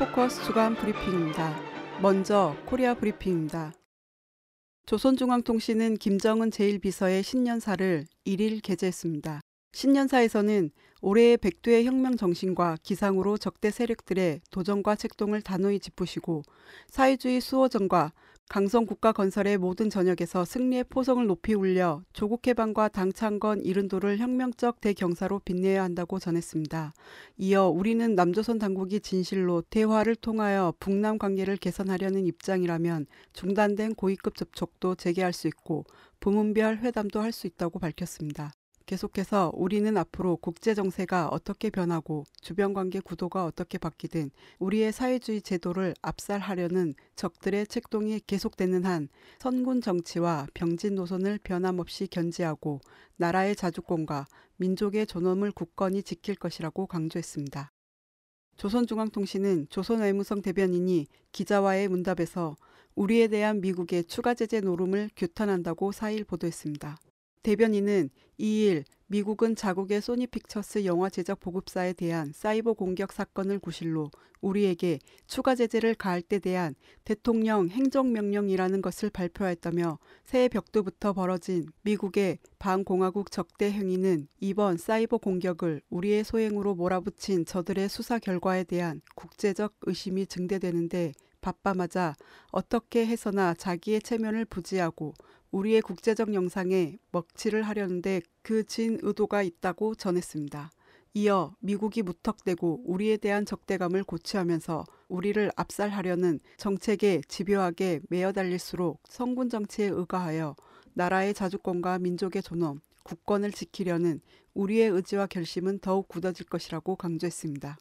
포커스 주간 브리핑입니다. 먼저 코리아 브리핑입니다. 조선중앙통신은 김정은 제1비서의 신년사를 1일 게재했습니다. 신년사에서는 올해의 백두의 혁명 정신과 기상으로 적대 세력들의 도전과 책동을 단호히 짓부시고 사회주의 수호전과 강성 국가 건설의 모든 전역에서 승리의 포성을 높이 울려 조국 해방과 당 창건 일흔 돌을 혁명적 대경사로 빛내야 한다고 전했습니다. 이어 우리는 남조선 당국이 진실로 대화를 통하여 북남 관계를 개선하려는 입장이라면 중단된 고위급 접촉도 재개할 수 있고 부문별 회담도 할 수 있다고 밝혔습니다. 계속해서 우리는 앞으로 국제 정세가 어떻게 변하고 주변 관계 구도가 어떻게 바뀌든 우리의 사회주의 제도를 압살하려는 적들의 책동이 계속되는 한 선군 정치와 병진 노선을 변함없이 견지하고 나라의 자주권과 민족의 존엄을 굳건히 지킬 것이라고 강조했습니다. 조선중앙통신은 조선외무성 대변인이 기자와의 문답에서 우리에 대한 미국의 추가 제재 노름을 규탄한다고 4일 보도했습니다. 대변인은 2일 미국은 자국의 소니 픽처스 영화 제작 보급사에 대한 사이버 공격 사건을 구실로 우리에게 추가 제재를 가할 때 대한 대통령 행정명령이라는 것을 발표했다며 새해 벽두부터 벌어진 미국의 반공화국 적대 행위는 이번 사이버 공격을 우리의 소행으로 몰아붙인 저들의 수사 결과에 대한 국제적 의심이 증대되는데 바빠마자 어떻게 해서나 자기의 체면을 부지하고 우리의 국제적 영상에 먹칠을 하려는데 그 진 의도가 있다고 전했습니다. 이어 미국이 무턱대고 우리에 대한 적대감을 고취하면서 우리를 압살하려는 정책에 집요하게 매어 달릴수록 성군 정치에 의거하여 나라의 자주권과 민족의 존엄, 국권을 지키려는 우리의 의지와 결심은 더욱 굳어질 것이라고 강조했습니다.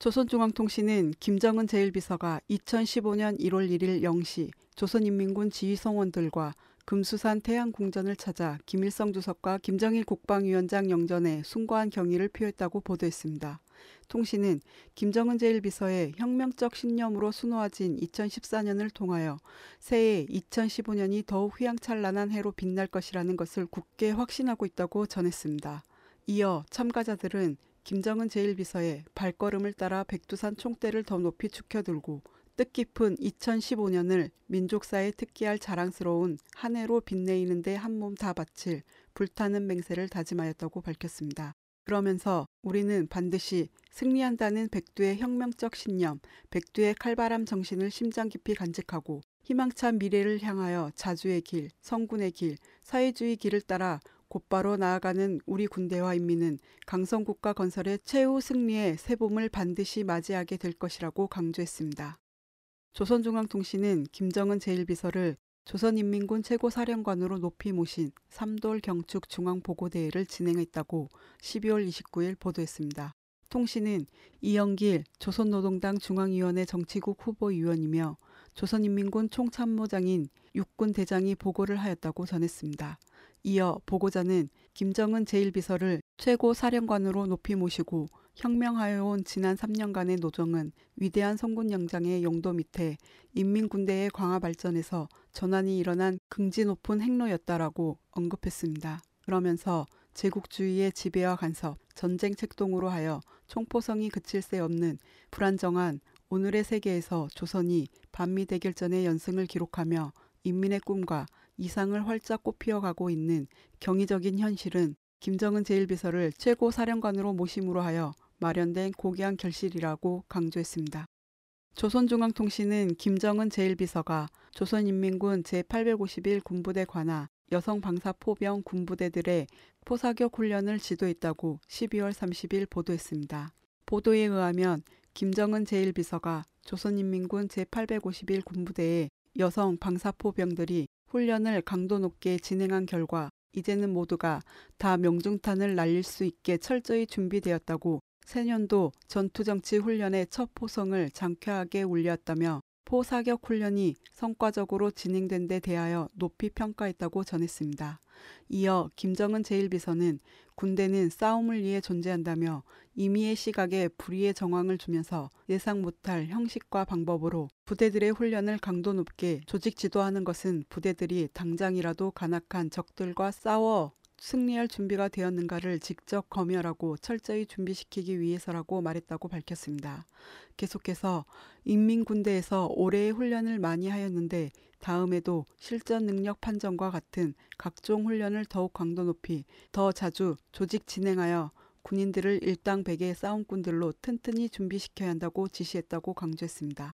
조선중앙통신은 김정은 제1비서가 2015년 1월 1일 0시 조선인민군 지휘성원들과 금수산 태양궁전을 찾아 김일성 주석과 김정일 국방위원장 영전에 숭고한 경의를 표했다고 보도했습니다. 통신은 김정은 제1비서의 혁명적 신념으로 수놓아진 2014년을 통하여 새해 2015년이 더욱 휘황찬란한 해로 빛날 것이라는 것을 굳게 확신하고 있다고 전했습니다. 이어 참가자들은 김정은 제1비서의 발걸음을 따라 백두산 총대를 더 높이 축혀들고 뜻깊은 2015년을 민족사에 특기할 자랑스러운 한 해로 빛내이는데 한몸 다 바칠 불타는 맹세를 다짐하였다고 밝혔습니다. 그러면서 우리는 반드시 승리한다는 백두의 혁명적 신념, 백두의 칼바람 정신을 심장 깊이 간직하고 희망찬 미래를 향하여 자주의 길, 성군의 길, 사회주의 길을 따라 곧바로 나아가는 우리 군대와 인민은 강성국가 건설의 최후 승리의 새봄을 반드시 맞이하게 될 것이라고 강조했습니다. 조선중앙통신은 김정은 제1비서를 조선인민군 최고사령관으로 높이 모신 삼돌 경축 중앙보고대회를 진행했다고 12월 29일 보도했습니다. 통신은 이영길 조선노동당 중앙위원회 정치국 후보위원이며 조선인민군 총참모장인 육군 대장이 보고를 하였다고 전했습니다. 이어 보고자는 김정은 제1비서를 최고 사령관으로 높이 모시고 혁명하여 온 지난 3년간의 노정은 위대한 성군 영장의 용도 밑에 인민군대의 광화 발전에서 전환이 일어난 긍지 높은 행로였다라고 언급했습니다. 그러면서 제국주의의 지배와 간섭, 전쟁 책동으로 하여 총포성이 그칠 새 없는 불안정한 오늘의 세계에서 조선이 반미 대결전의 연승을 기록하며 인민의 꿈과 이상을 활짝 꽃피어가고 있는 경이적인 현실은 김정은 제1비서를 최고 사령관으로 모심으로 하여 마련된 고귀한 결실이라고 강조했습니다. 조선중앙통신은 김정은 제1비서가 조선인민군 제851 군부대 관하 여성 방사 포병 군부대들의 포사격 훈련을 지도했다고 12월 30일 보도했습니다. 보도에 의하면 김정은 제1비서가 조선인민군 제851 군부대의 여성 방사포병들이 훈련을 강도 높게 진행한 결과 이제는 모두가 다 명중탄을 날릴 수 있게 철저히 준비되었다고 새년도 전투정치 훈련의 첫 포성을 장쾌하게 울렸다며 포사격 훈련이 성과적으로 진행된 데 대하여 높이 평가했다고 전했습니다. 이어 김정은 제1비서는 군대는 싸움을 위해 존재한다며 임의의 시각에 불의의 정황을 주면서 예상 못할 형식과 방법으로 부대들의 훈련을 강도 높게 조직 지도하는 것은 부대들이 당장이라도 간악한 적들과 싸워 승리할 준비가 되었는가를 직접 검열하고 철저히 준비시키기 위해서라고 말했다고 밝혔습니다. 계속해서 인민군대에서 올해의 훈련을 많이 하였는데 다음에도 실전 능력 판정과 같은 각종 훈련을 더욱 강도 높이 더 자주 조직 진행하여 군인들을 일당백의 싸움꾼들로 튼튼히 준비시켜야 한다고 지시했다고 강조했습니다.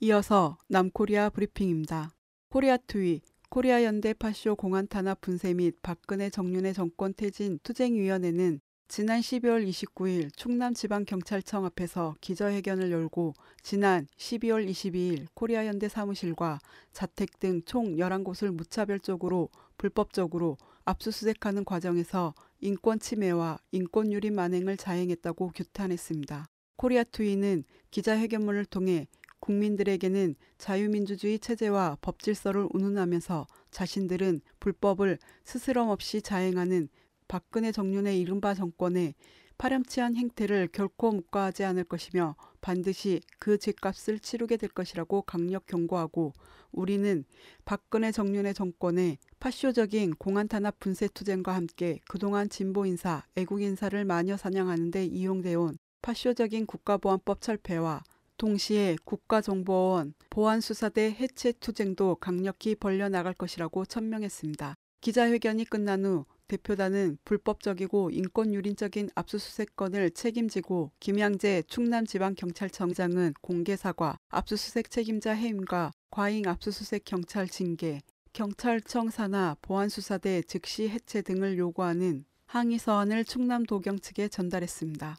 이어서 남코리아 브리핑입니다. 코리아 투위 코리아 연대 파쇼 공안 탄압 분쇄 및 박근혜 정윤회 정권 퇴진 투쟁위원회는 지난 12월 29일 충남지방경찰청 앞에서 기자회견을 열고 지난 12월 22일 코리아 연대 사무실과 자택 등 총 11곳을 무차별적으로 불법적으로 압수수색하는 과정에서 인권 침해와 인권 유린 만행을 자행했다고 규탄했습니다. 코리아 투위는 기자회견문을 통해 국민들에게는 자유민주주의 체제와 법질서를 운운하면서 자신들은 불법을 스스럼 없이 자행하는 박근혜 정윤회 이른바 정권의 파렴치한 행태를 결코 묵과하지 않을 것이며 반드시 그 죄값을 치르게 될 것이라고 강력 경고하고 우리는 박근혜 정윤의 정권의 파쇼적인 공안 탄압 분쇄 투쟁과 함께 그동안 진보 인사, 애국 인사를 마녀 사냥하는 데 이용되어 온 파쇼적인 국가보안법 철폐와 동시에 국가정보원 보안수사대 해체 투쟁도 강력히 벌려나갈 것이라고 천명했습니다. 기자회견이 끝난 후 대표단은 불법적이고 인권유린적인 압수수색건을 책임지고 김양재 충남지방경찰청장은 공개사과, 압수수색 책임자 해임과 과잉 압수수색 경찰 징계, 경찰청 산하 보안수사대 즉시 해체 등을 요구하는 항의 서한을 충남도경 측에 전달했습니다.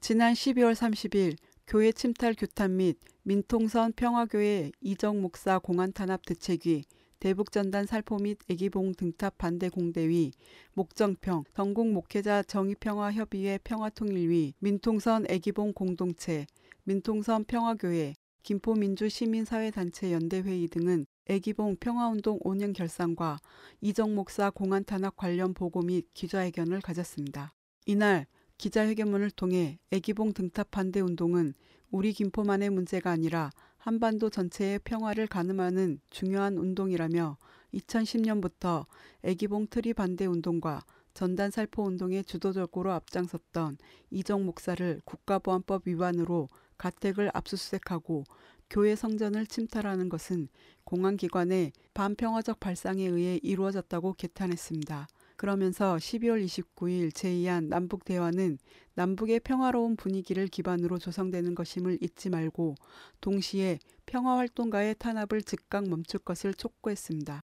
지난 12월 30일 교회 침탈 규탄 및 민통선 평화교회 이정 목사 공안 탄압 대책위 대북전단 살포 및 애기봉 등탑 반대 공대위, 목정평, 전국 목회자 정의평화협의회 평화통일위, 민통선 애기봉 공동체, 민통선 평화교회, 김포민주시민사회단체 연대회의 등은 애기봉 평화운동 5년 결산과 이정 목사 공안 탄압 관련 보고 및 기자회견을 가졌습니다. 이날 기자회견문을 통해 애기봉 등탑 반대 운동은 우리 김포만의 문제가 아니라 한반도 전체의 평화를 가늠하는 중요한 운동이라며 2010년부터 애기봉 트리 반대 운동과 전단 살포 운동에 주도적으로 앞장섰던 이적 목사를 국가보안법 위반으로 가택을 압수수색하고 교회 성전을 침탈하는 것은 공안기관의 반평화적 발상에 의해 이루어졌다고 개탄했습니다. 그러면서 12월 29일 제의한 남북 대화는 남북의 평화로운 분위기를 기반으로 조성되는 것임을 잊지 말고 동시에 평화 활동가의 탄압을 즉각 멈출 것을 촉구했습니다.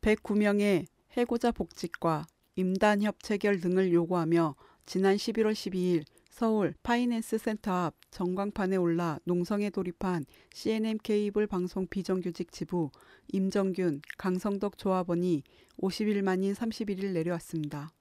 109명의 해고자 복직과 임단 협 체결 등을 요구하며 지난 11월 12일 서울 파이낸스 센터 앞 전광판에 올라 농성에 돌입한 CNN 케이블 방송 비정규직 지부 임정균, 강성덕 조합원이 50일 만인 31일 내려왔습니다.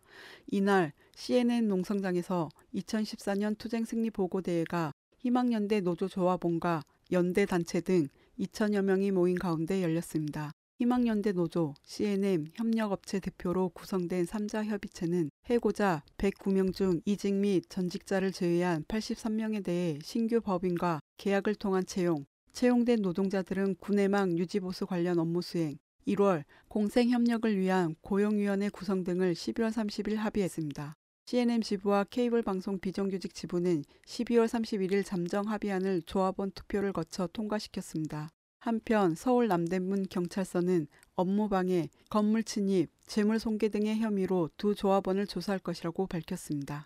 이날 CNN 농성장에서 2014년 투쟁 승리 보고대회가 희망연대 노조 조합원과 연대 단체 등 2천여 명이 모인 가운데 열렸습니다. 희망연대 노조, CNM 협력업체 대표로 구성된 3자 협의체는 해고자 109명 중 이직 및 전직자를 제외한 83명에 대해 신규 법인과 계약을 통한 채용, 채용된 노동자들은 군해망 유지보수 관련 업무 수행, 1월 공생협력을 위한 고용위원회 구성 등을 11월 30일 합의했습니다. CNN 지부와 케이블 방송 비정규직 지부는 12월 31일 잠정 합의안을 조합원 투표를 거쳐 통과시켰습니다. 한편 서울 남대문 경찰서는 업무방해, 건물 침입, 재물 손괴 등의 혐의로 두 조합원을 조사할 것이라고 밝혔습니다.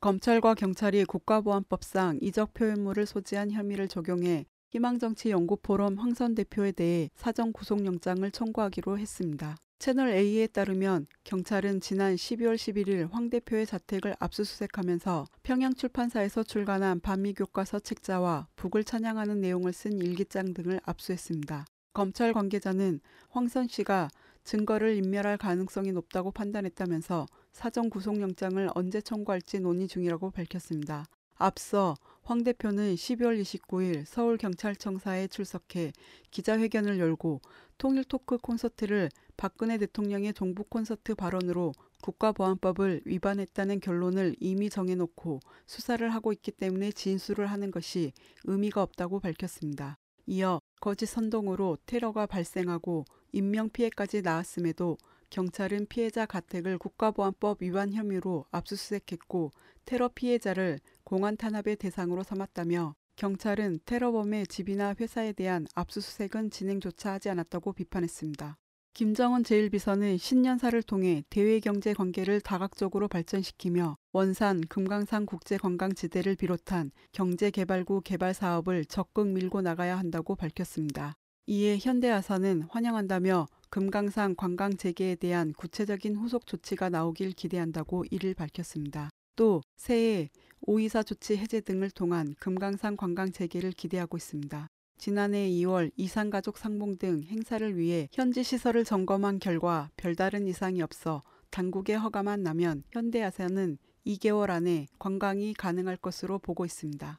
검찰과 경찰이 국가보안법상 이적 표현물을 소지한 혐의를 적용해 희망정치연구포럼 황선 대표에 대해 사전 구속영장을 청구하기로 했습니다. 채널 A에 따르면 경찰은 지난 12월 11일 황 대표의 자택을 압수수색하면서 평양 출판사에서 출간한 반미 교과서 책자와 북을 찬양하는 내용을 쓴 일기장 등을 압수했습니다. 검찰 관계자는 황선 씨가 증거를 인멸할 가능성이 높다고 판단했다면서 사전 구속영장을 언제 청구할지 논의 중이라고 밝혔습니다. 앞서 황 대표는 12월 29일 서울경찰청사에 출석해 기자회견을 열고 통일 토크 콘서트를 박근혜 대통령의 종북 콘서트 발언으로 국가보안법을 위반했다는 결론을 이미 정해놓고 수사를 하고 있기 때문에 진술을 하는 것이 의미가 없다고 밝혔습니다. 이어 거짓 선동으로 테러가 발생하고 인명피해까지 나았음에도 경찰은 피해자 가택을 국가보안법 위반 혐의로 압수수색했고 테러 피해자를 공안 탄압의 대상으로 삼았다며 경찰은 테러범의 집이나 회사에 대한 압수수색은 진행조차 하지 않았다고 비판했습니다. 김정은 제1비서는 신년사를 통해 대외 경제 관계를 다각적으로 발전시키며 원산, 금강산 국제관광지대를 비롯한 경제개발구 개발 사업을 적극 밀고 나가야 한다고 밝혔습니다. 이에 현대아산은 환영한다며 금강산 관광 재개에 대한 구체적인 후속 조치가 나오길 기대한다고 이를 밝혔습니다. 또 새해 오이사 조치 해제 등을 통한 금강산 관광 재개를 기대하고 있습니다. 지난해 2월 이산가족 상봉 등 행사를 위해 현지 시설을 점검한 결과 별다른 이상이 없어 당국의 허가만 나면 현대아산은 2개월 안에 관광이 가능할 것으로 보고 있습니다.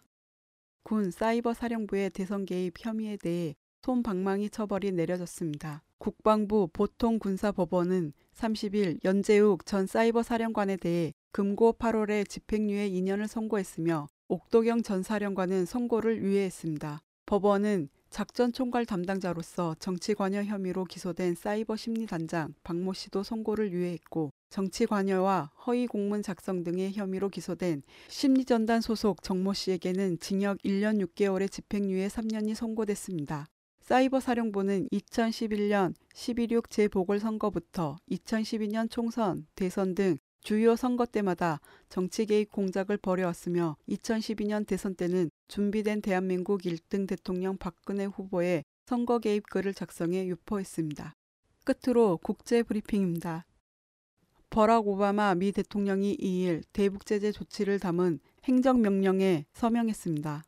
군 사이버 사령부의 대선 개입 혐의에 대해 손방망이 처벌이 내려졌습니다. 국방부 보통군사법원은 30일 연재욱 전 사이버 사령관에 대해 금고 8월에 집행유예 2년을 선고했으며 옥도경 전 사령관은 선고를 유예했습니다. 법원은 작전 총괄 담당자로서 정치 관여 혐의로 기소된 사이버 심리 단장 박모 씨도 선고를 유예했고 정치 관여와 허위 공문 작성 등의 혐의로 기소된 심리전단 소속 정모 씨에게는 징역 1년 6개월의 집행유예 3년이 선고됐습니다. 사이버 사령부는 2011년 11.6 재보궐선거부터 2012년 총선, 대선 등 주요 선거 때마다 정치 개입 공작을 벌여왔으며 2012년 대선 때는 준비된 대한민국 1등 대통령 박근혜 후보의 선거 개입 글을 작성해 유포했습니다. 끝으로 국제 브리핑입니다. 버락 오바마 미 대통령이 2일 대북 제재 조치를 담은 행정명령에 서명했습니다.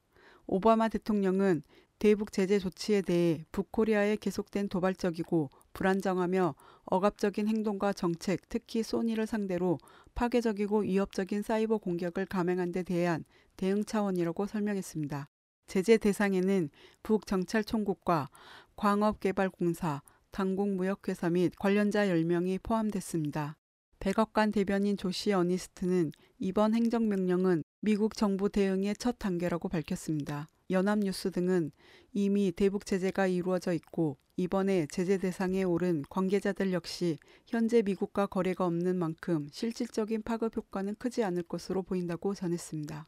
오바마 대통령은 대북 제재 조치에 대해 북코리아의 계속된 도발적이고 불안정하며 억압적인 행동과 정책, 특히 소니를 상대로 파괴적이고 위협적인 사이버 공격을 감행한 데 대한 대응 차원이라고 설명했습니다. 제재 대상에는 북정찰총국과 광업개발공사, 당국무역회사 및 관련자 10명이 포함됐습니다. 백악관 대변인 조시 어니스트는 이번 행정명령은 미국 정부 대응의 첫 단계라고 밝혔습니다. 연합뉴스 등은 이미 대북 제재가 이루어져 있고 이번에 제재 대상에 오른 관계자들 역시 현재 미국과 거래가 없는 만큼 실질적인 파급 효과는 크지 않을 것으로 보인다고 전했습니다.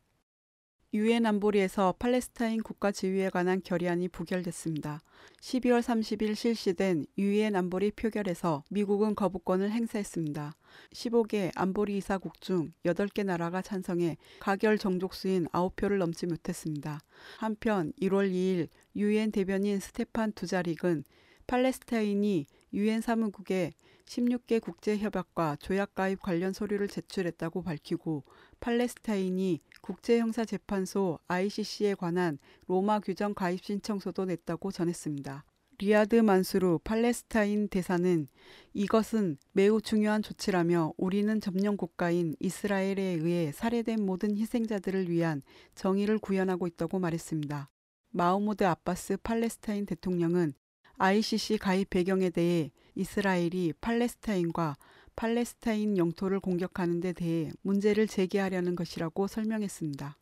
유엔 안보리에서 팔레스타인 국가 지위에 관한 결의안이 부결됐습니다. 12월 30일 실시된 유엔 안보리 표결에서 미국은 거부권을 행사했습니다. 15개 안보리 이사국 중 8개 나라가 찬성해 가결 정족수인 9표를 넘지 못했습니다. 한편 1월 2일 유엔 대변인 스테판 두자릭은 팔레스타인이 유엔 사무국에 16개 국제협약과 조약 가입 관련 서류를 제출했다고 밝히고 팔레스타인이 국제형사재판소 ICC에 관한 로마 규정 가입 신청서도 냈다고 전했습니다. 리아드 만수르 팔레스타인 대사는 이것은 매우 중요한 조치라며 우리는 점령 국가인 이스라엘에 의해 살해된 모든 희생자들을 위한 정의를 구현하고 있다고 말했습니다. 마우무드 아바스 팔레스타인 대통령은 ICC 가입 배경에 대해 이스라엘이 팔레스타인과 팔레스타인 영토를 공격하는 데 대해 문제를 제기하려는 것이라고 설명했습니다.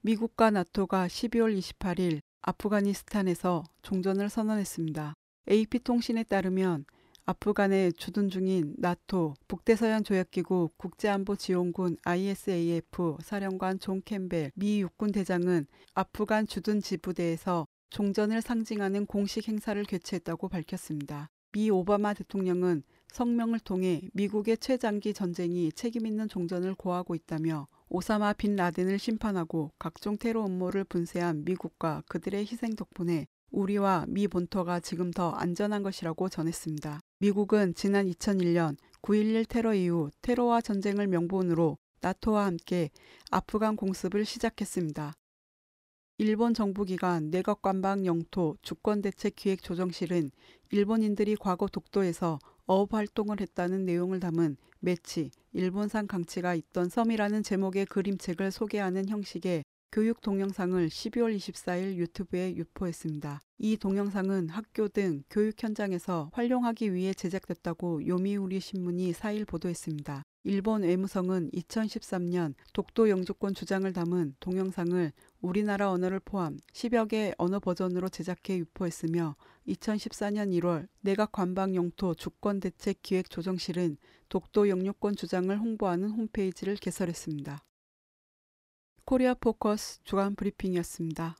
미국과 나토가 12월 28일 아프가니스탄에서 종전을 선언했습니다. AP통신에 따르면 아프간에 주둔 중인 나토 북대서양 조약기구 국제안보지원군 ISAF 사령관 존 캠벨 미 육군 대장은 아프간 주둔 지부대에서 종전을 상징하는 공식 행사를 개최했다고 밝혔습니다. 미 오바마 대통령은 성명을 통해 미국의 최장기 전쟁이 책임있는 종전을 고하고 있다며 오사마 빈 라덴을 심판하고 각종 테러 음모를 분쇄한 미국과 그들의 희생 덕분에 우리와 미 본토가 지금 더 안전한 것이라고 전했습니다. 미국은 지난 2001년 9.11 테러 이후 테러와 전쟁을 명분으로 나토와 함께 아프간 공습을 시작했습니다. 일본 정부기관 내각관방 영토 주권대책 기획조정실은 일본인들이 과거 독도에서 어업 활동을 했다는 내용을 담은 매치 일본산 강치가 있던 섬이라는 제목의 그림책을 소개하는 형식의 교육 동영상을 12월 24일 유튜브에 유포했습니다. 이 동영상은 학교 등 교육 현장에서 활용하기 위해 제작됐다고 요미우리 신문이 4일 보도했습니다. 일본 외무성은 2013년 독도 영주권 주장을 담은 동영상을 우리나라 언어를 포함 10여 개 언어 버전으로 제작해 유포했으며 2014년 1월 내각 관방 영토 주권 대책 기획 조정실은 독도 영유권 주장을 홍보하는 홈페이지를 개설했습니다. 코리아 포커스 주간 브리핑이었습니다.